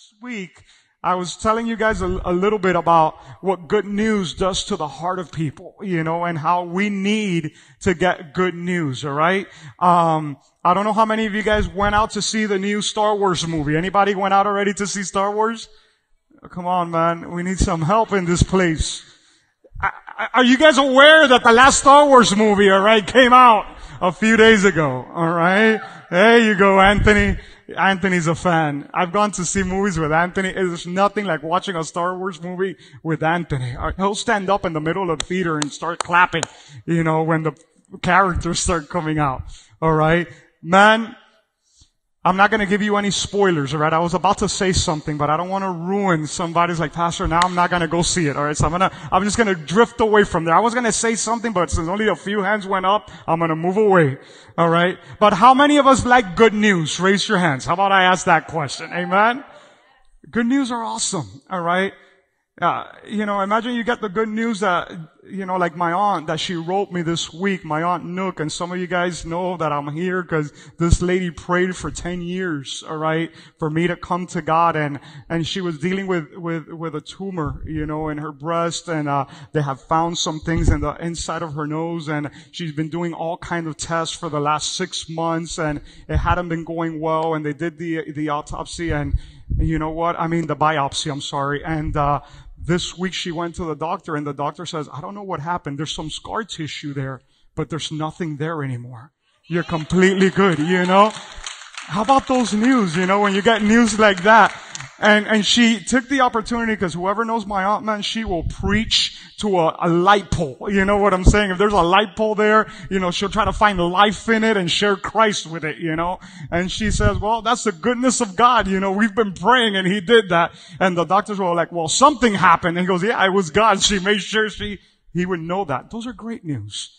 last week, I was telling you guys a, a, little bit about what good news does to the heart of people, you know, and how we need to get good news, alright? Um, I don't know how many of you guys went out to see the new Star Wars movie. Anybody went out already to see Star Wars? Oh, come on, man. We need some help in this place. Are you guys aware that the last Star Wars movie, alright, came out a few days ago, alright? There you go, Anthony. Anthony's a fan. I've gone to see movies with Anthony. It is nothing like watching a Star Wars movie with Anthony. Uh, he'll stand up in the middle of the theater and start clapping, you know, when the characters start coming out. Alright? Man, I'm not going to give you any spoilers, alright? I was about to say something, but I don't want to ruin somebody's like, Pastor, now I'm not going to go see it, alright? So I'm going to, I'm just going to drift away from there. I was going to say something, but since only a few hands went up, I'm going to move away, alright? But how many of us like good news? Raise your hands. How about I ask that question? Amen? Good news are awesome, alright? Uh, you know, imagine you get the good news that, you know, like my aunt that she wrote me this week, my aunt Nook, and some of you guys know that I'm here because this lady prayed for 10 years, alright, for me to come to God and, and she was dealing with, with, with a tumor, you know, in her breast and, uh, they have found some things in the inside of her nose and she's been doing all kinds of tests for the last six months and it hadn't been going well and they did the, the autopsy and, you know what? I mean, the biopsy, I'm sorry. And, uh, this week she went to the doctor and the doctor says, I don't know what happened. There's some scar tissue there, but there's nothing there anymore. You're completely good, you know? How about those news, you know, when you get news like that? And, and she took the opportunity because whoever knows my aunt, man, she will preach to a, a, light pole. You know what I'm saying? If there's a light pole there, you know, she'll try to find life in it and share Christ with it, you know? And she says, well, that's the goodness of God. You know, we've been praying and he did that. And the doctors were like, well, something happened. And he goes, yeah, it was God. She made sure she, he would know that. Those are great news.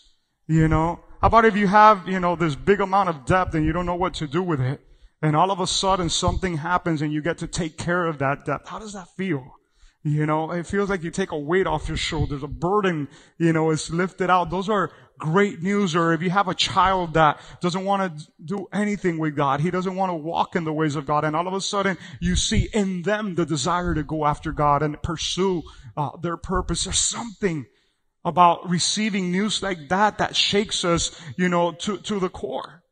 You know? How about if you have, you know, this big amount of debt and you don't know what to do with it? and all of a sudden something happens and you get to take care of that debt. How does that feel? You know, it feels like you take a weight off your shoulders. A burden, you know, is lifted out. Those are great news. Or if you have a child that doesn't want to do anything with God, he doesn't want to walk in the ways of God, and all of a sudden you see in them the desire to go after God and pursue uh, their purpose. There's something about receiving news like that that shakes us, you know, to, to the core.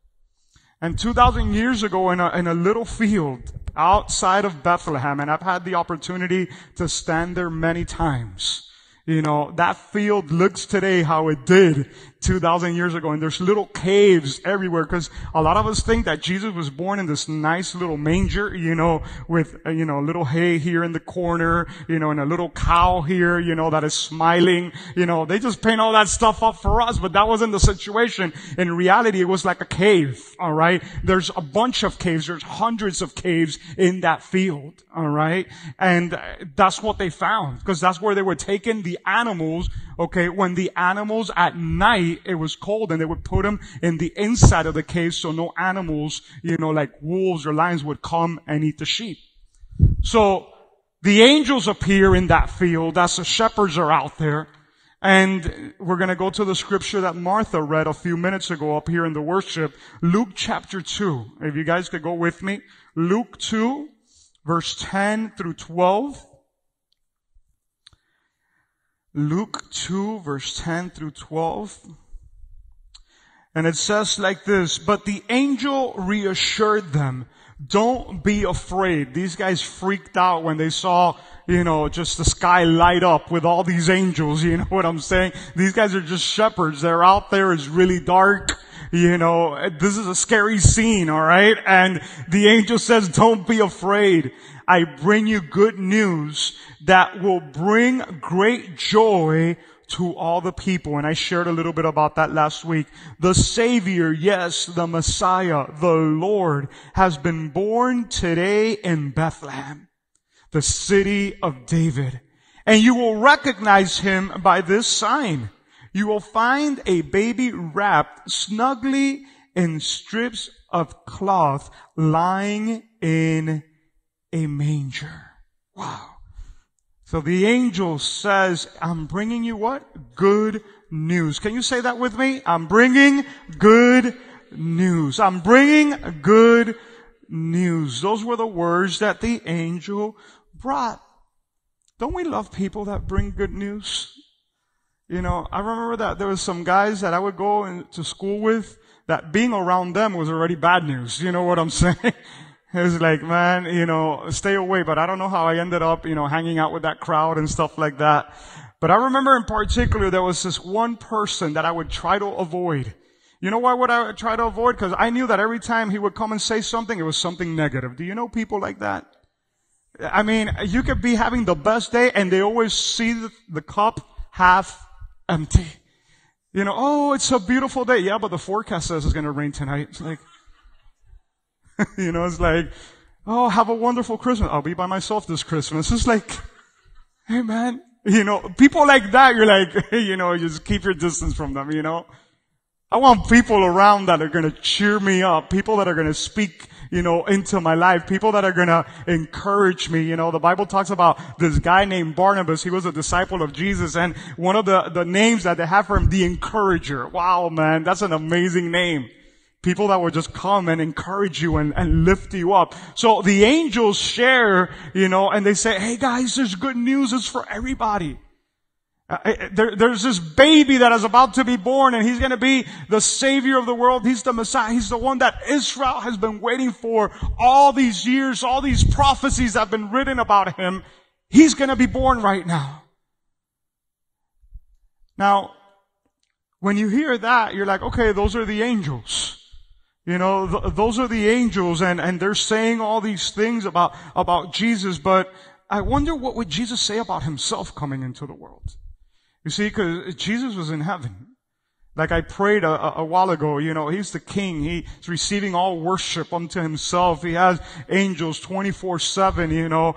And 2,000 years ago in a, in a little field outside of Bethlehem, and I've had the opportunity to stand there many times. You know, that field looks today how it did 2,000 years ago. And there's little caves everywhere because a lot of us think that Jesus was born in this nice little manger, you know, with, uh, you know, a little hay here in the corner, you know, and a little cow here, you know, that is smiling. You know, they just paint all that stuff up for us, but that wasn't the situation. In reality, it was like a cave, alright? There's a bunch of caves. There's hundreds of caves in that field, alright? And uh, that's what they found because that's where they were taking the animals Okay, when the animals at night, it was cold and they would put them in the inside of the cave so no animals, you know, like wolves or lions would come and eat the sheep. So, the angels appear in that field as the shepherds are out there. And we're going to go to the scripture that Martha read a few minutes ago up here in the worship. Luke chapter 2. If you guys could go with me. Luke 2, verse 10 through 12. Luke 2 verse 10 through 12. And it says like this, but the angel reassured them, don't be afraid. These guys freaked out when they saw, you know, just the sky light up with all these angels. You know what I'm saying? These guys are just shepherds. They're out there. It's really dark. You know, this is a scary scene, alright? And the angel says, don't be afraid. I bring you good news that will bring great joy to all the people. And I shared a little bit about that last week. The Savior, yes, the Messiah, the Lord has been born today in Bethlehem, the city of David. And you will recognize him by this sign. You will find a baby wrapped snugly in strips of cloth lying in a manger. Wow. So the angel says, I'm bringing you what? Good news. Can you say that with me? I'm bringing good news. I'm bringing good news. Those were the words that the angel brought. Don't we love people that bring good news? You know, I remember that there was some guys that I would go in, to school with that being around them was already bad news. You know what I'm saying? It was like, man, you know, stay away. But I don't know how I ended up, you know, hanging out with that crowd and stuff like that. But I remember in particular there was this one person that I would try to avoid. You know why would I try to avoid? Because I knew that every time he would come and say something, it was something negative. Do you know people like that? I mean, you could be having the best day and they always see the, cup half empty. You know, oh, it's a beautiful day. Yeah, but the forecast says it's going to rain tonight. It's like, you know, it's like, oh, have a wonderful Christmas. I'll be by myself this Christmas. It's like, hey man, you know, people like that, you're like, you know, just keep your distance from them, you know. I want people around that are going to cheer me up, people that are going to speak, you know, into my life, people that are going to encourage me. You know, the Bible talks about this guy named Barnabas. He was a disciple of Jesus and one of the, the names that they have for him, the encourager. Wow, man, that's an amazing name. People that will just come and encourage you and, and lift you up. So the angels share, you know, and they say, hey guys, there's good news. It's for everybody. Uh, there, there's this baby that is about to be born and he's going to be the savior of the world. He's the Messiah. He's the one that Israel has been waiting for all these years, all these prophecies that have been written about him. He's going to be born right now. Now, when you hear that, you're like, okay, those are the angels. You know, th- those are the angels and, and they're saying all these things about, about Jesus, but I wonder what would Jesus say about himself coming into the world? You see, because Jesus was in heaven. Like I prayed a, a, while ago, you know, he's the king. He's receiving all worship unto himself. He has angels 24-7, you know.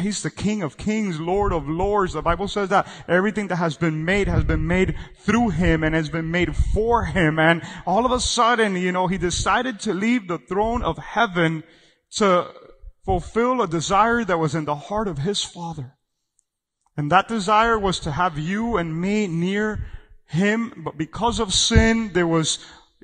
He's the king of kings, lord of lords. The Bible says that everything that has been made has been made through him and has been made for him. And all of a sudden, you know, he decided to leave the throne of heaven to fulfill a desire that was in the heart of his father. And that desire was to have you and me near Him, but because of sin, there was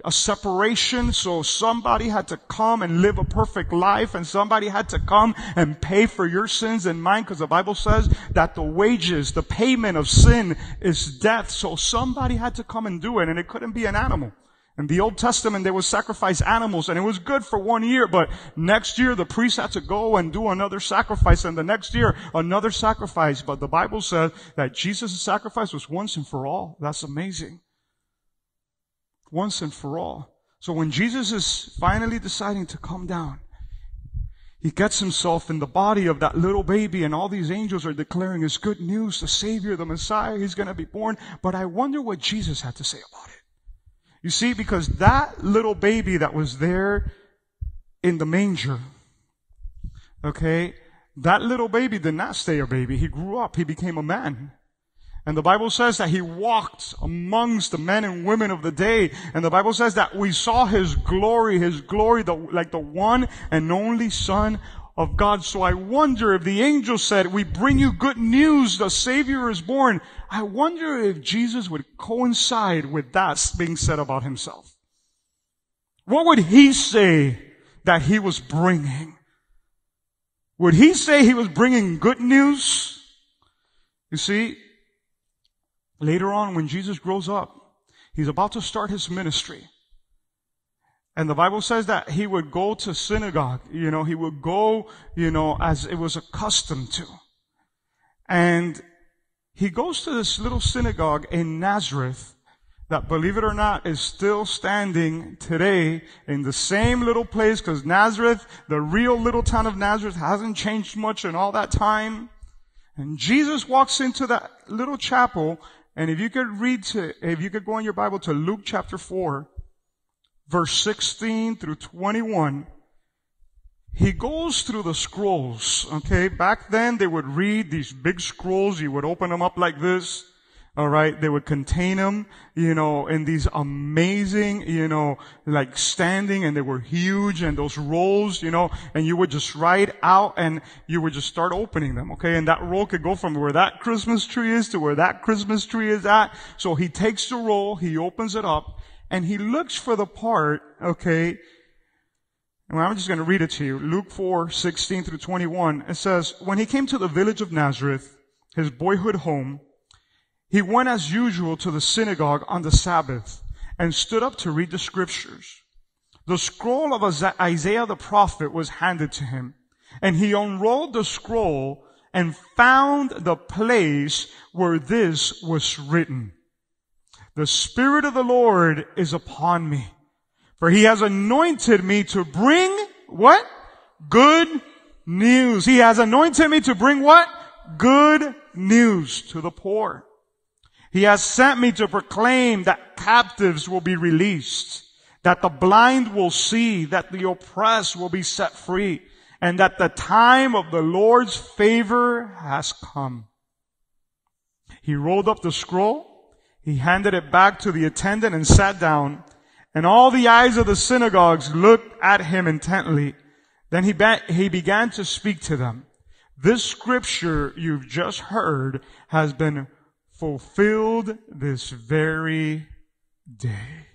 a separation, so somebody had to come and live a perfect life, and somebody had to come and pay for your sins and mine, because the Bible says that the wages, the payment of sin is death, so somebody had to come and do it, and it couldn't be an animal. In the Old Testament, they would sacrifice animals and it was good for one year, but next year the priest had to go and do another sacrifice and the next year another sacrifice. But the Bible says that Jesus' sacrifice was once and for all. That's amazing. Once and for all. So when Jesus is finally deciding to come down, he gets himself in the body of that little baby and all these angels are declaring his good news, the Savior, the Messiah, he's going to be born. But I wonder what Jesus had to say about it. You see, because that little baby that was there in the manger, okay, that little baby did not stay a baby. He grew up. He became a man. And the Bible says that he walked amongst the men and women of the day. And the Bible says that we saw his glory, his glory, the, like the one and only son of God. So I wonder if the angel said, we bring you good news, the Savior is born. I wonder if Jesus would coincide with that being said about himself. What would he say that he was bringing? Would he say he was bringing good news? You see, later on when Jesus grows up, he's about to start his ministry. And the Bible says that he would go to synagogue, you know, he would go, you know, as it was accustomed to. And he goes to this little synagogue in Nazareth that, believe it or not, is still standing today in the same little place because Nazareth, the real little town of Nazareth hasn't changed much in all that time. And Jesus walks into that little chapel and if you could read to, if you could go in your Bible to Luke chapter 4, verse 16 through 21, he goes through the scrolls, okay? Back then they would read these big scrolls. You would open them up like this. All right. They would contain them, you know, in these amazing, you know, like standing and they were huge and those rolls, you know, and you would just write out and you would just start opening them. Okay. And that roll could go from where that Christmas tree is to where that Christmas tree is at. So he takes the roll, he opens it up and he looks for the part, okay, I'm just going to read it to you. Luke 4, 16 through 21. It says, When he came to the village of Nazareth, his boyhood home, he went as usual to the synagogue on the Sabbath and stood up to read the scriptures. The scroll of Isaiah the prophet was handed to him and he unrolled the scroll and found the place where this was written. The Spirit of the Lord is upon me, for he has anointed me to bring what? Good news. He has anointed me to bring what? Good news to the poor. He has sent me to proclaim that captives will be released, that the blind will see, that the oppressed will be set free, and that the time of the Lord's favor has come. He rolled up the scroll, he handed it back to the attendant and sat down, and all the eyes of the synagogues looked at him intently. Then he, be- he began to speak to them. This scripture you've just heard has been fulfilled this very day.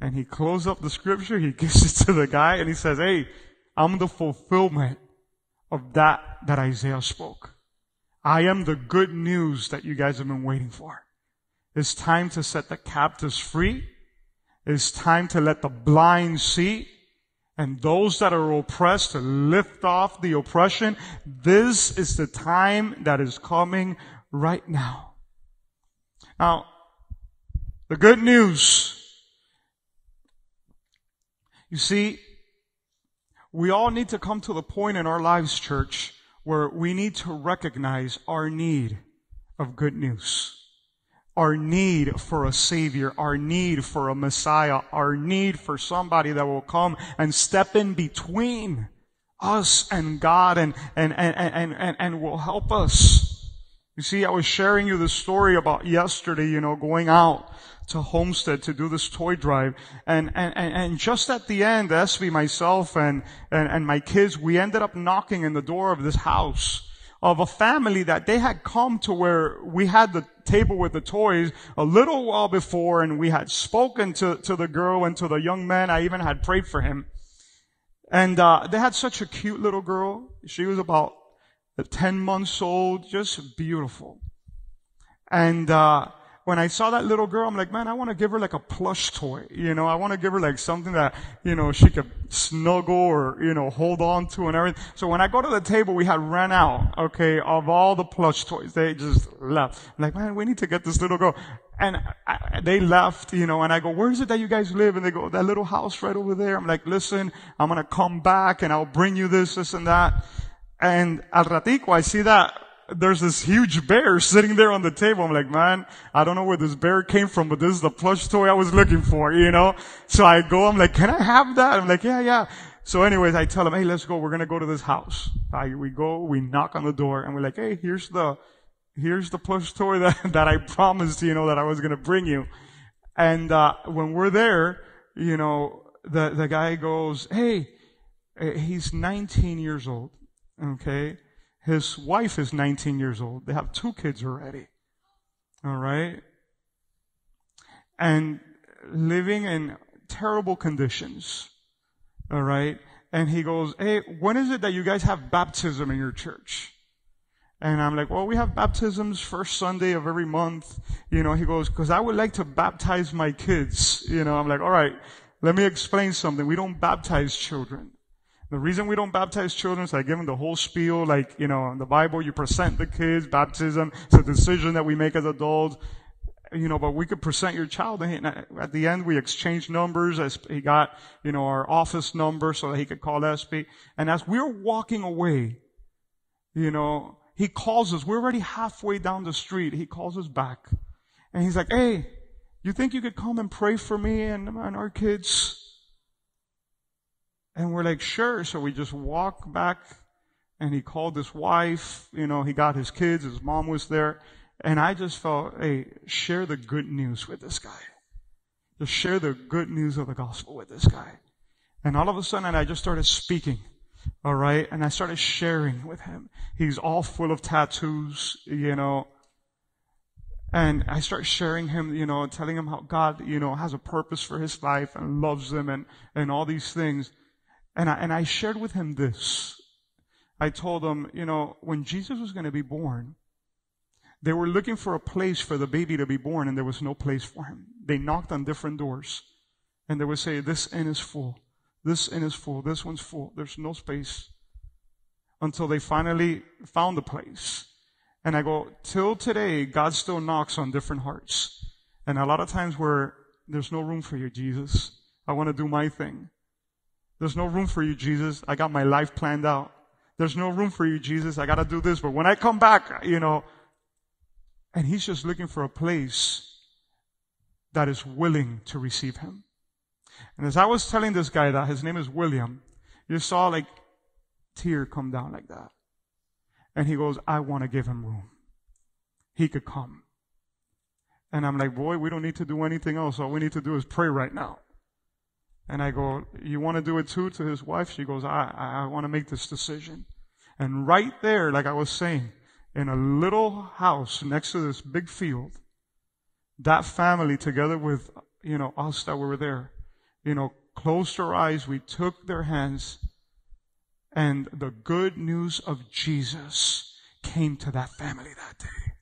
And he closed up the scripture, he gives it to the guy, and he says, Hey, I'm the fulfillment of that that Isaiah spoke. I am the good news that you guys have been waiting for. It's time to set the captives free. It's time to let the blind see and those that are oppressed to lift off the oppression. This is the time that is coming right now. Now, the good news. You see, we all need to come to the point in our lives, church, where we need to recognize our need of good news. Our need for a savior, our need for a messiah, our need for somebody that will come and step in between us and God and, and, and, and, and, and will help us. You see, I was sharing you the story about yesterday, you know, going out to Homestead to do this toy drive. And, and, and just at the end, Espy, myself, and, and, and my kids, we ended up knocking in the door of this house of a family that they had come to where we had the table with the toys a little while before and we had spoken to, to the girl and to the young man. I even had prayed for him. And, uh, they had such a cute little girl. She was about 10 months old, just beautiful. And, uh, when I saw that little girl, I'm like, man, I want to give her like a plush toy. You know, I want to give her like something that, you know, she could snuggle or, you know, hold on to and everything. So when I go to the table, we had ran out, okay, of all the plush toys. They just left. I'm like, man, we need to get this little girl. And I, they left, you know, and I go, where is it that you guys live? And they go, that little house right over there. I'm like, listen, I'm going to come back and I'll bring you this, this and that. And al ratico, I see that there's this huge bear sitting there on the table. I'm like, man, I don't know where this bear came from, but this is the plush toy I was looking for, you know? So I go, I'm like, can I have that? I'm like, yeah, yeah. So anyways, I tell him, hey, let's go. We're going to go to this house. I, we go, we knock on the door and we're like, hey, here's the, here's the plush toy that, that I promised, you know, that I was going to bring you. And, uh, when we're there, you know, the, the guy goes, hey, eh, he's 19 years old. Okay. His wife is 19 years old. They have two kids already. All right? And living in terrible conditions. All right? And he goes, Hey, when is it that you guys have baptism in your church? And I'm like, well, we have baptisms first Sunday of every month. You know, he goes, cause I would like to baptize my kids. You know, I'm like, all right, let me explain something. We don't baptize children. The reason we don't baptize children is I give them the whole spiel, like, you know, in the Bible, you present the kids, baptism, it's a decision that we make as adults, you know, but we could present your child, and at the end, we exchange numbers, as he got, you know, our office number so that he could call Espy. And as we're walking away, you know, he calls us, we're already halfway down the street, he calls us back. And he's like, hey, you think you could come and pray for me and, and our kids? And we're like, sure. So we just walk back and he called his wife, you know, he got his kids, his mom was there. And I just felt, hey, share the good news with this guy. Just share the good news of the gospel with this guy. And all of a sudden I just started speaking. All right. And I started sharing with him. He's all full of tattoos, you know. And I start sharing him, you know, telling him how God, you know, has a purpose for his life and loves him and, and all these things. And I, and I shared with him this. I told him, you know, when Jesus was going to be born, they were looking for a place for the baby to be born and there was no place for him. They knocked on different doors and they would say, this inn is full. This inn is full. This one's full. There's no space until they finally found the place. And I go, till today, God still knocks on different hearts. And a lot of times where there's no room for you, Jesus. I want to do my thing. There's no room for you, Jesus. I got my life planned out. There's no room for you, Jesus. I got to do this. But when I come back, you know, and he's just looking for a place that is willing to receive him. And as I was telling this guy that his name is William, you saw like tear come down like that. And he goes, I want to give him room. He could come. And I'm like, boy, we don't need to do anything else. All we need to do is pray right now. And I go, you want to do it too to his wife? She goes, I, I, I want to make this decision. And right there, like I was saying, in a little house next to this big field, that family together with, you know, us that were there, you know, closed our eyes. We took their hands and the good news of Jesus came to that family that day.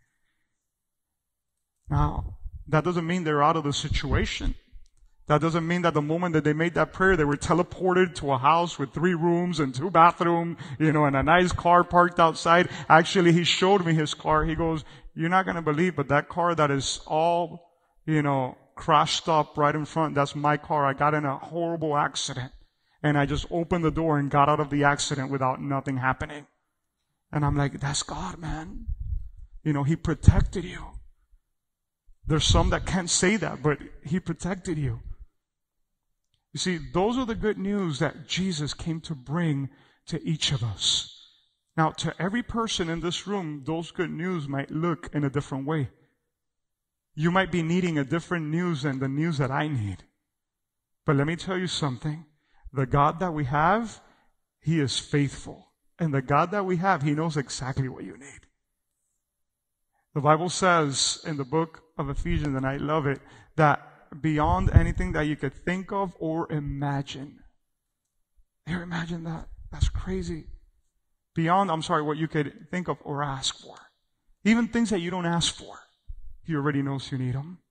Now, that doesn't mean they're out of the situation. That doesn't mean that the moment that they made that prayer, they were teleported to a house with three rooms and two bathrooms, you know, and a nice car parked outside. Actually, he showed me his car. He goes, you're not going to believe, but that car that is all, you know, crashed up right in front, that's my car. I got in a horrible accident and I just opened the door and got out of the accident without nothing happening. And I'm like, that's God, man. You know, He protected you. There's some that can't say that, but He protected you. You see, those are the good news that Jesus came to bring to each of us. Now, to every person in this room, those good news might look in a different way. You might be needing a different news than the news that I need. But let me tell you something. The God that we have, He is faithful. And the God that we have, He knows exactly what you need. The Bible says in the book of Ephesians, and I love it, that beyond anything that you could think of or imagine. You imagine that? That's crazy. Beyond, I'm sorry, what you could think of or ask for. Even things that you don't ask for. He already knows you need them.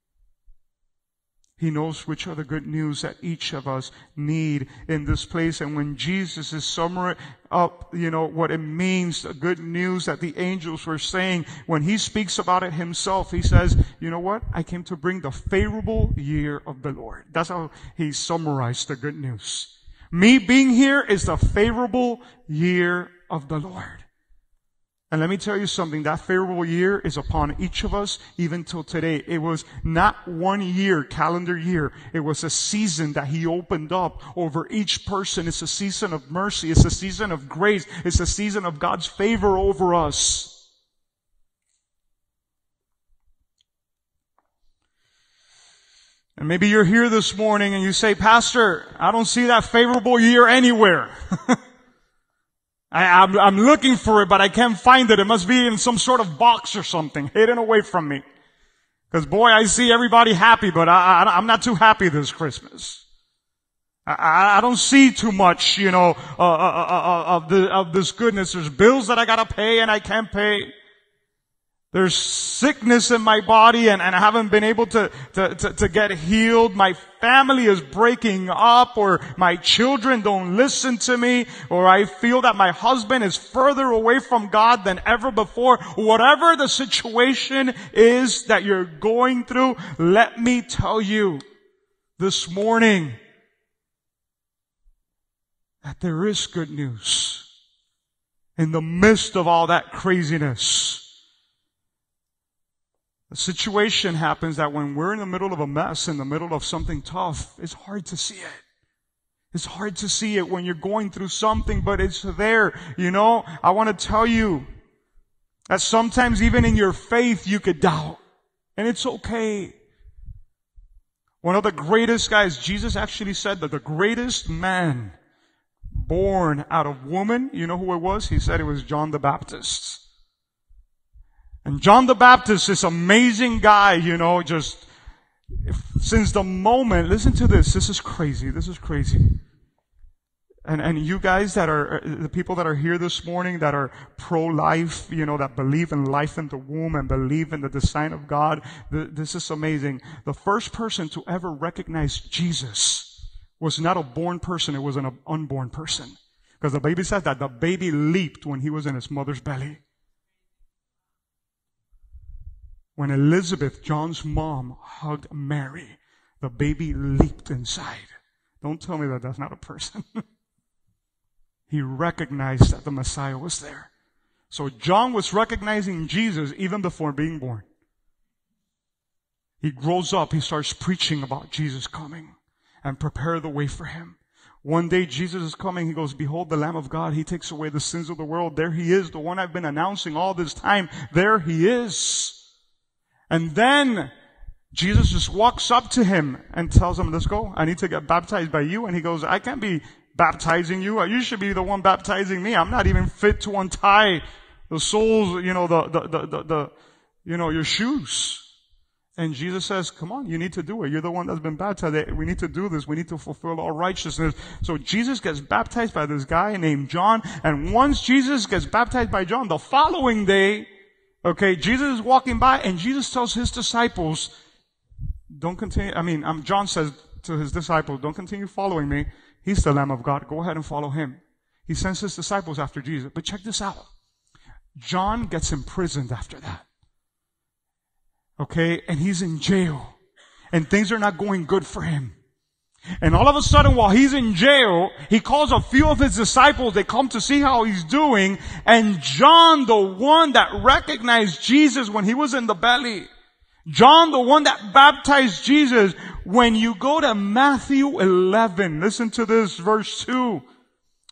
He knows which are the good news that each of us need in this place. And when Jesus is summing up, you know, what it means, the good news that the angels were saying, when he speaks about it himself, he says, you know what? I came to bring the favorable year of the Lord. That's how he summarized the good news. Me being here is the favorable year of the Lord. And let me tell you something, that favorable year is upon each of us even till today. It was not one year, calendar year. It was a season that he opened up over each person. It's a season of mercy. It's a season of grace. It's a season of God's favor over us. And maybe you're here this morning and you say, Pastor, I don't see that favorable year anywhere. I, am I'm, I'm looking for it, but I can't find it. It must be in some sort of box or something, hidden away from me. Because boy, I see everybody happy, but I, I, am not too happy this Christmas. I, I don't see too much, you know, uh, uh, uh, of the of this goodness. There's bills that I gotta pay and I can't pay. There's sickness in my body and, and I haven't been able to, to, to, to, get healed. My family is breaking up or my children don't listen to me or I feel that my husband is further away from God than ever before. Whatever the situation is that you're going through, let me tell you this morning that there is good news in the midst of all that craziness. A situation happens that when we're in the middle of a mess, in the middle of something tough, it's hard to see it. It's hard to see it when you're going through something, but it's there. You know, I want to tell you that sometimes even in your faith, you could doubt. And it's okay. One of the greatest guys, Jesus actually said that the greatest man born out of woman, you know who it was? He said it was John the Baptist. And John the Baptist, this amazing guy, you know, just since the moment, listen to this, this is crazy, this is crazy. And, and you guys that are, the people that are here this morning that are pro-life, you know, that believe in life in the womb and believe in the design of God, this is amazing. The first person to ever recognize Jesus was not a born person, it was an unborn person. Because the baby says that the baby leaped when he was in his mother's belly. When Elizabeth, John's mom, hugged Mary, the baby leaped inside. Don't tell me that that's not a person. he recognized that the Messiah was there. So John was recognizing Jesus even before being born. He grows up, he starts preaching about Jesus coming and prepare the way for him. One day Jesus is coming. He goes, behold the Lamb of God. He takes away the sins of the world. There he is, the one I've been announcing all this time. There he is. And then Jesus just walks up to him and tells him, let's go. I need to get baptized by you. And he goes, I can't be baptizing you. You should be the one baptizing me. I'm not even fit to untie the soles, you know, the, the, the, the, the you know, your shoes. And Jesus says, come on, you need to do it. You're the one that's been baptized. We need to do this. We need to fulfill all righteousness. So Jesus gets baptized by this guy named John. And once Jesus gets baptized by John, the following day, okay, Jesus is walking by and Jesus tells his disciples, don't continue. I mean, um, John says to his disciples, don't continue following me. He's the Lamb of God. Go ahead and follow him. He sends his disciples after Jesus. But check this out. John gets imprisoned after that. Okay, and he's in jail. And things are not going good for him. And all of a sudden, while he's in jail, he calls a few of his disciples. They come to see how he's doing. And John, the one that recognized Jesus when he was in the belly, John, the one that baptized Jesus, when you go to Matthew 11, listen to this, verse 2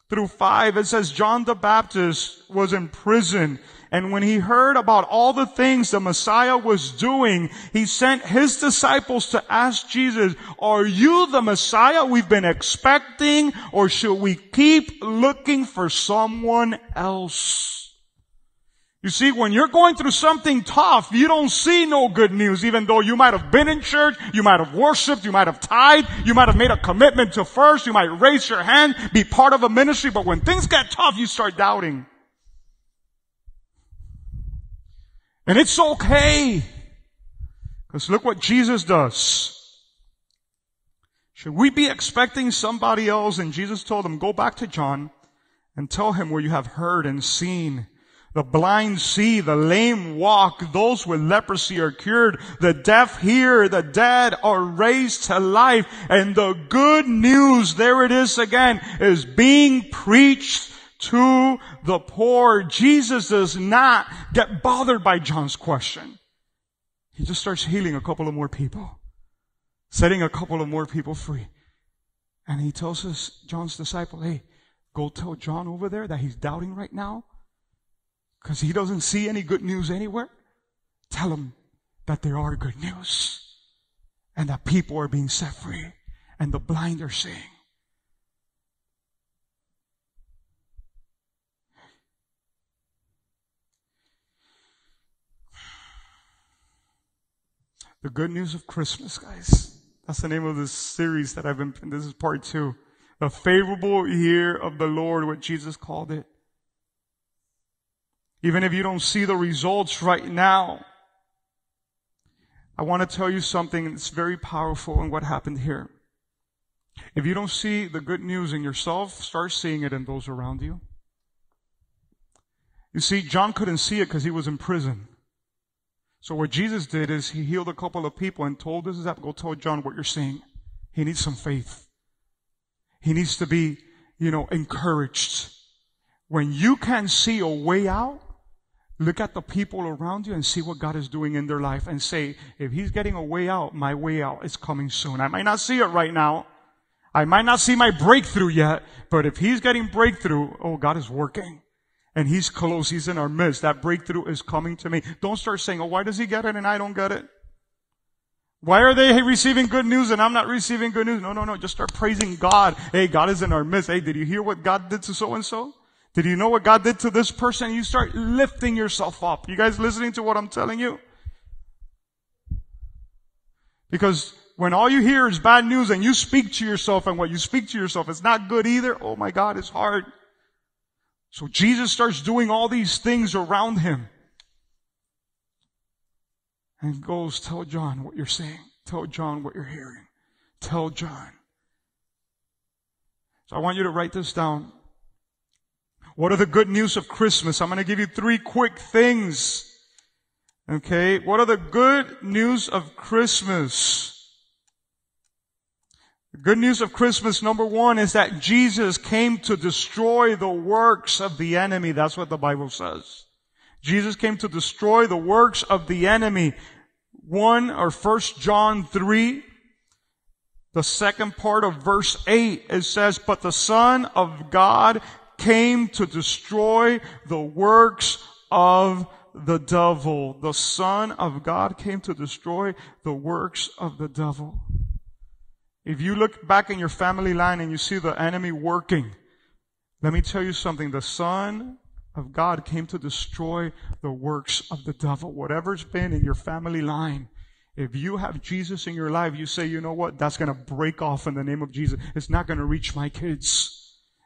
through 5, it says John the Baptist was in prison and when he heard about all the things the Messiah was doing, he sent his disciples to ask Jesus, are you the Messiah we've been expecting or should we keep looking for someone else? You see, when you're going through something tough, you don't see no good news, even though you might have been in church, you might have worshiped, you might have tithed, you might have made a commitment to first, you might raise your hand, be part of a ministry, but when things get tough, you start doubting. And it's okay. Because look what Jesus does. Should we be expecting somebody else? And Jesus told them, go back to John and tell him where you have heard and seen. The blind see, the lame walk, those with leprosy are cured, the deaf hear, the dead are raised to life, and the good news, there it is again, is being preached to the poor. Jesus does not get bothered by John's question. He just starts healing a couple of more people, setting a couple of more people free. And he tells us, John's disciple, hey, go tell John over there that he's doubting right now because he doesn't see any good news anywhere. Tell him that there are good news and that people are being set free and the blind are seeing. The good news of Christmas, guys. That's the name of this series that I've been, this is part two. The favorable year of the Lord, what Jesus called it. Even if you don't see the results right now, I want to tell you something that's very powerful in what happened here. If you don't see the good news in yourself, start seeing it in those around you. You see, John couldn't see it because he was in prison. So what Jesus did is he healed a couple of people and told this is that go tell John what you're seeing. He needs some faith. He needs to be, you know, encouraged. When you can see a way out, look at the people around you and see what God is doing in their life and say, if he's getting a way out, my way out is coming soon. I might not see it right now. I might not see my breakthrough yet, but if he's getting breakthrough, oh, God is working and he's close. He's in our midst. That breakthrough is coming to me. Don't start saying, oh, why does he get it and I don't get it? Why are they receiving good news and I'm not receiving good news? No, no, no. Just start praising God. Hey, God is in our midst. Hey, did you hear what God did to so and so? Did you know what God did to this person? You start lifting yourself up. You guys listening to what I'm telling you? Because when all you hear is bad news and you speak to yourself and what you speak to yourself is not good either, oh my God, it's hard. So Jesus starts doing all these things around him and goes, tell John what you're saying. Tell John what you're hearing. Tell John. So I want you to write this down. What are the good news of Christmas? I'm going to give you three quick things. Okay. What are the good news of Christmas? The good news of Christmas, number one, is that Jesus came to destroy the works of the enemy. That's what the Bible says. Jesus came to destroy the works of the enemy. One or first John 3, the second part of verse 8, it says, But the Son of God came to destroy the works of the devil. The Son of God came to destroy the works of the devil. If you look back in your family line and you see the enemy working, let me tell you something. The Son of God came to destroy the works of the devil. Whatever's been in your family line, if you have Jesus in your life, you say, you know what? That's going to break off in the name of Jesus. It's not going to reach my kids.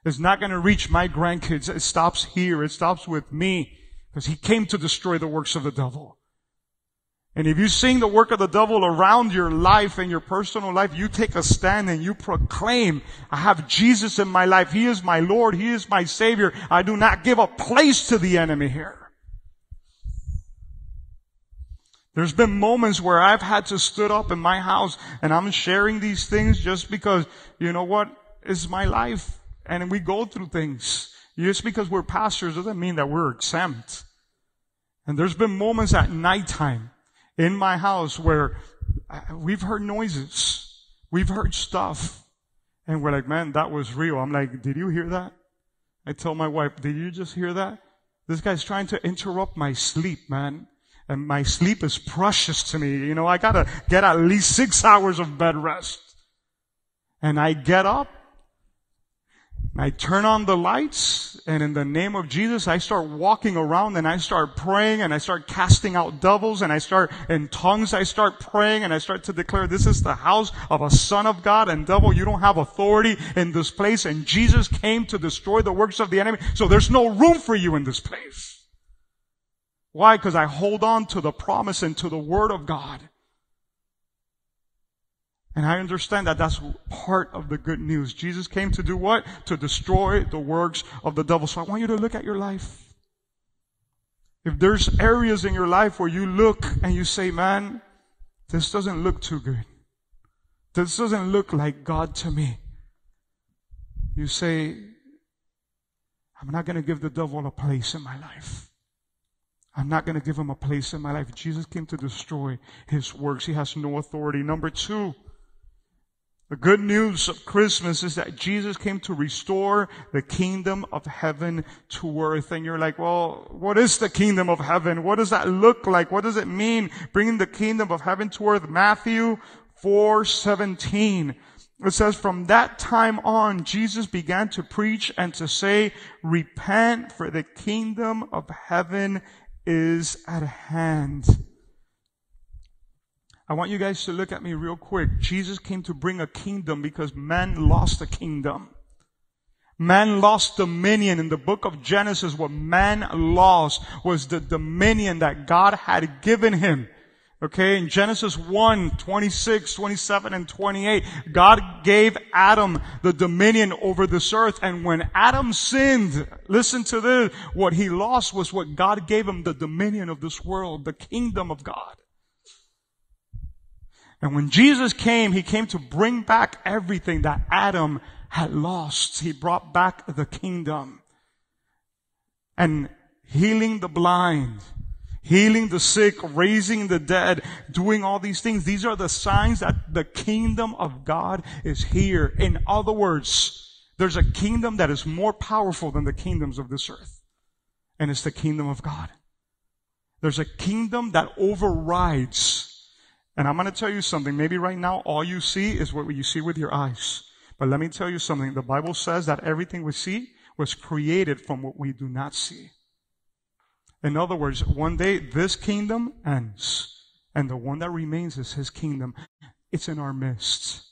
It's not going to reach my grandkids. It stops here. It stops with me because he came to destroy the works of the devil. And if you sing the work of the devil around your life and your personal life, you take a stand and you proclaim, I have Jesus in my life. He is my Lord. He is my Savior. I do not give a place to the enemy here. There's been moments where I've had to stood up in my house and I'm sharing these things just because, you know what? It's my life. And we go through things. Just because we're pastors doesn't mean that we're exempt. And there's been moments at nighttime in my house where we've heard noises. We've heard stuff. And we're like, man, that was real. I'm like, did you hear that? I tell my wife, did you just hear that? This guy's trying to interrupt my sleep, man. And my sleep is precious to me. You know, I gotta get at least six hours of bed rest. And I get up I turn on the lights and in the name of Jesus, I start walking around and I start praying and I start casting out devils and I start in tongues, I start praying and I start to declare this is the house of a son of God and devil, you don't have authority in this place and Jesus came to destroy the works of the enemy. So there's no room for you in this place. Why? Because I hold on to the promise and to the word of God. And I understand that that's part of the good news. Jesus came to do what? To destroy the works of the devil. So I want you to look at your life. If there's areas in your life where you look and you say, man, this doesn't look too good. This doesn't look like God to me. You say, I'm not going to give the devil a place in my life. I'm not going to give him a place in my life. Jesus came to destroy his works. He has no authority. Number two, the good news of Christmas is that Jesus came to restore the kingdom of heaven to earth. And you're like, well, what is the kingdom of heaven? What does that look like? What does it mean bringing the kingdom of heaven to earth? Matthew 4:17. It says, from that time on, Jesus began to preach and to say, repent for the kingdom of heaven is at hand. I want you guys to look at me real quick. Jesus came to bring a kingdom because man lost a kingdom. Man lost dominion. In the book of Genesis, what man lost was the dominion that God had given him. Okay, in Genesis 1, 26, 27, and 28, God gave Adam the dominion over this earth. And when Adam sinned, listen to this, what he lost was what God gave him, the dominion of this world, the kingdom of God. And when Jesus came, He came to bring back everything that Adam had lost. He brought back the kingdom and healing the blind, healing the sick, raising the dead, doing all these things. These are the signs that the kingdom of God is here. In other words, there's a kingdom that is more powerful than the kingdoms of this earth. And it's the kingdom of God. There's a kingdom that overrides and I'm going to tell you something. Maybe right now all you see is what you see with your eyes. But let me tell you something. The Bible says that everything we see was created from what we do not see. In other words, one day this kingdom ends and the one that remains is his kingdom. It's in our midst.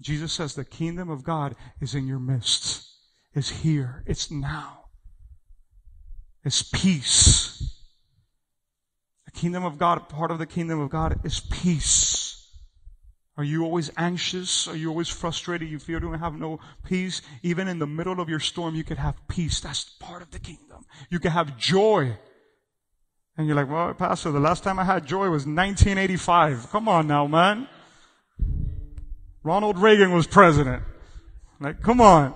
Jesus says the kingdom of God is in your midst. It's here. It's now. It's peace. Kingdom of God, part of the kingdom of God is peace. Are you always anxious? Are you always frustrated? You feel you don't have no peace? Even in the middle of your storm, you could have peace. That's part of the kingdom. You can have joy. And you're like, well, Pastor, the last time I had joy was 1985. Come on now, man. Ronald Reagan was president. Like, come on.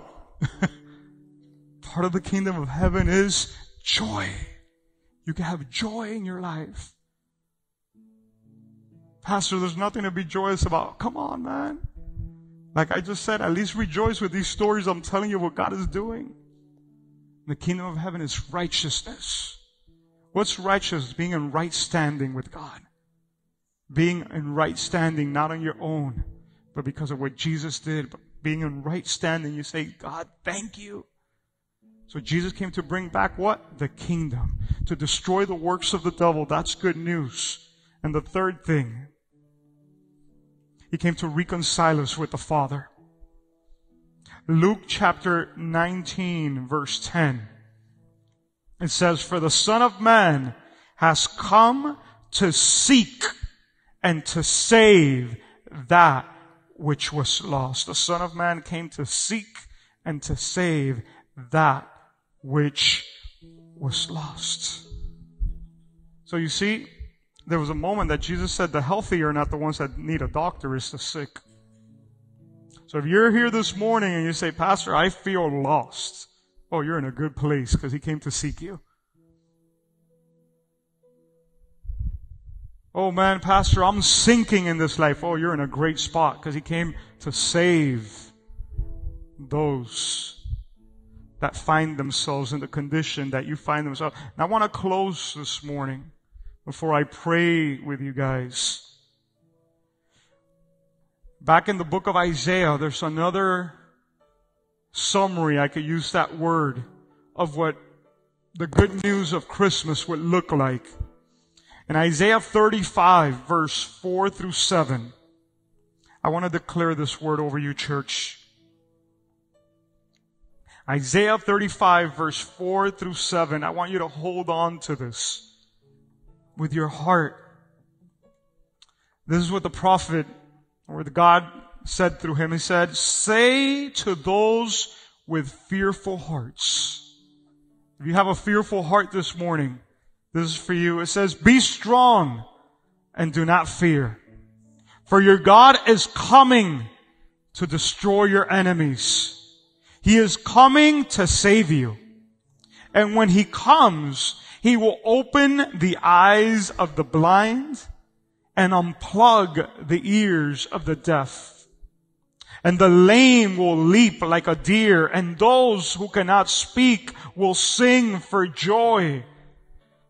part of the kingdom of heaven is joy. You can have joy in your life. Pastor, there's nothing to be joyous about. Come on, man. Like I just said, at least rejoice with these stories. I'm telling you what God is doing. The kingdom of heaven is righteousness. What's righteous? Being in right standing with God. Being in right standing, not on your own, but because of what Jesus did. But being in right standing, you say, God, thank you. So Jesus came to bring back what? The kingdom. To destroy the works of the devil. That's good news. And the third thing, he came to reconcile us with the Father. Luke chapter 19 verse 10. It says, For the Son of Man has come to seek and to save that which was lost. The Son of Man came to seek and to save that which was lost. So you see, there was a moment that Jesus said the healthy are not the ones that need a doctor, it's the sick. So if you're here this morning and you say, Pastor, I feel lost. Oh, you're in a good place because he came to seek you. Oh man, Pastor, I'm sinking in this life. Oh, you're in a great spot because he came to save those that find themselves in the condition that you find themselves. And I want to close this morning before I pray with you guys. Back in the book of Isaiah, there's another summary, I could use that word, of what the good news of Christmas would look like. In Isaiah 35 verse 4 through 7, I want to declare this word over you, church. Isaiah 35 verse 4 through 7, I want you to hold on to this with your heart. This is what the prophet or the God said through him. He said, say to those with fearful hearts. If you have a fearful heart this morning, this is for you. It says, be strong and do not fear. For your God is coming to destroy your enemies. He is coming to save you. And when he comes, he will open the eyes of the blind and unplug the ears of the deaf. And the lame will leap like a deer, and those who cannot speak will sing for joy.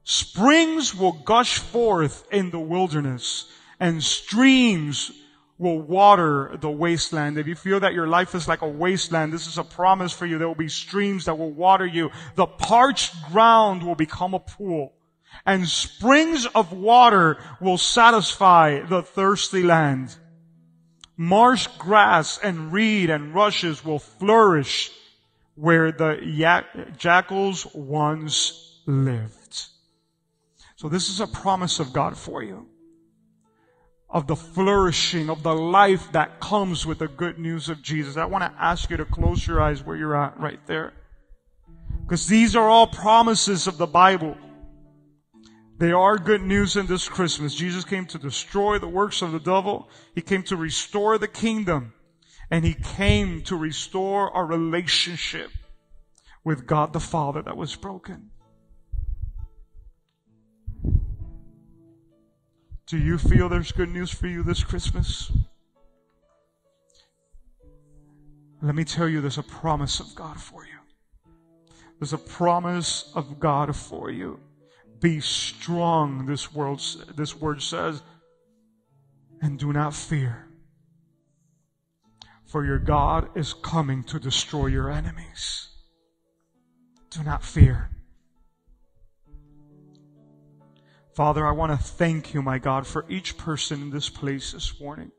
Springs will gush forth in the wilderness, and streams will water the wasteland. If you feel that your life is like a wasteland, this is a promise for you. There will be streams that will water you. The parched ground will become a pool and springs of water will satisfy the thirsty land. Marsh grass and reed and rushes will flourish where the jackals once lived. So this is a promise of God for you of the flourishing of the life that comes with the good news of Jesus. I want to ask you to close your eyes where you're at right there. Because these are all promises of the Bible. They are good news in this Christmas. Jesus came to destroy the works of the devil. He came to restore the kingdom. And he came to restore our relationship with God the Father that was broken. Do you feel there's good news for you this Christmas? Let me tell you, there's a promise of God for you. There's a promise of God for you. Be strong, this, world, this word says, and do not fear. For your God is coming to destroy your enemies. Do not fear. Father, I want to thank you, my God, for each person in this place this morning.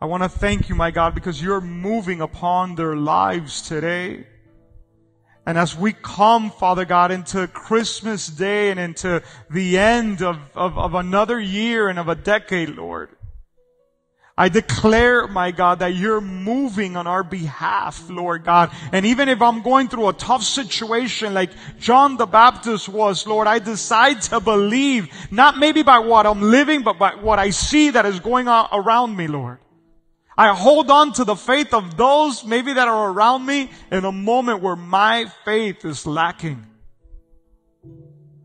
I want to thank you, my God, because you're moving upon their lives today. And as we come, Father God, into Christmas Day and into the end of, of, of another year and of a decade, Lord, I declare, my God, that you're moving on our behalf, Lord God. And even if I'm going through a tough situation like John the Baptist was, Lord, I decide to believe, not maybe by what I'm living, but by what I see that is going on around me, Lord. I hold on to the faith of those maybe that are around me in a moment where my faith is lacking.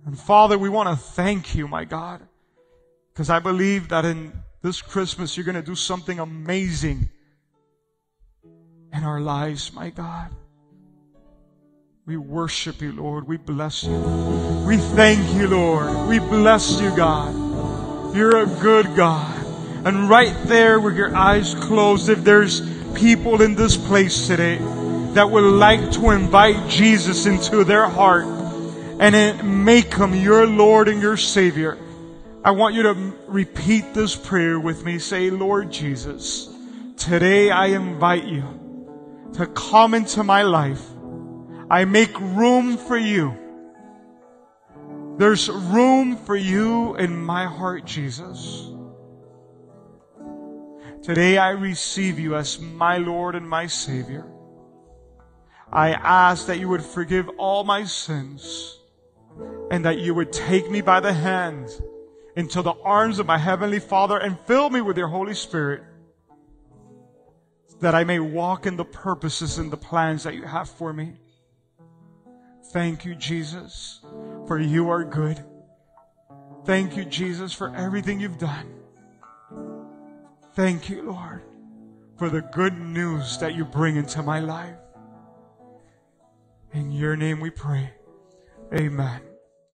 And Father, we want to thank you, my God, because I believe that in this Christmas, you're going to do something amazing in our lives, my God. We worship you, Lord. We bless you. We thank you, Lord. We bless you, God. You're a good God. And right there with your eyes closed, if there's people in this place today that would like to invite Jesus into their heart and make him your Lord and your Savior, I want you to repeat this prayer with me. Say, Lord Jesus, today I invite you to come into my life. I make room for you. There's room for you in my heart, Jesus. Today I receive you as my Lord and my Savior. I ask that you would forgive all my sins and that you would take me by the hand into the arms of my Heavenly Father and fill me with your Holy Spirit that I may walk in the purposes and the plans that you have for me. Thank you, Jesus, for you are good. Thank you, Jesus, for everything you've done. Thank you, Lord, for the good news that you bring into my life. In your name we pray. Amen.